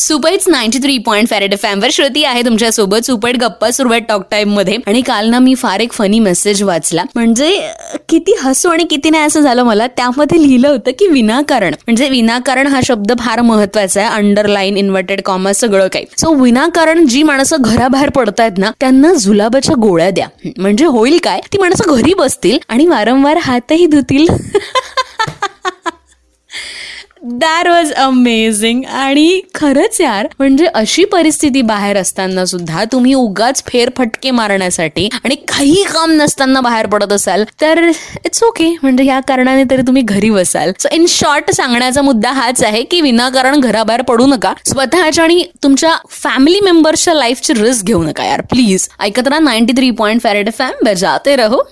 सुपरच ninety three point five red F वर श्रुती आहे तुमच्यासोबत गप्पा सुरुवात टॉक टाइममध्ये. आणि काल ना मी फार एक फनी मेसेज वाचला. म्हणजे किती हसू आणि किती नाही असं झालं मला. त्यामध्ये लिहिलं होतं की विनाकारण. म्हणजे विनाकारण हा शब्द फार महत्त्वाचा आहे. अंडरलाईन इन्व्हर्टेड कॉमर्स सगळं काही. सो विनाकारण जी माणसं घराबाहेर पडतायत ना त्यांना जुलाबाच्या गोळ्या द्या. म्हणजे होईल काय? ती माणसं घरी बसतील आणि वारंवार हातही धुतील. दॅट वॉज अमेझिंग आणि खरंच यार म्हणजे अशी परिस्थिती बाहेर असताना सुद्धा तुम्ही उगाच फेरफटके मारण्यासाठी आणि काही काम नसताना बाहेर पडत असाल तर इट्स ओके म्हणजे या कारणाने तरी तुम्ही घरी बसाल. सो इन शॉर्ट सांगण्याचा मुद्दा हाच आहे की विनाकारण घराबाहेर पडू नका. स्वतःच्या आणि तुमच्या फॅमिली मेंबर्सच्या लाईफची रिस्क घेऊ नका यार. प्लीज ऐकत राहा ninety three point five red FM बजाते रहो.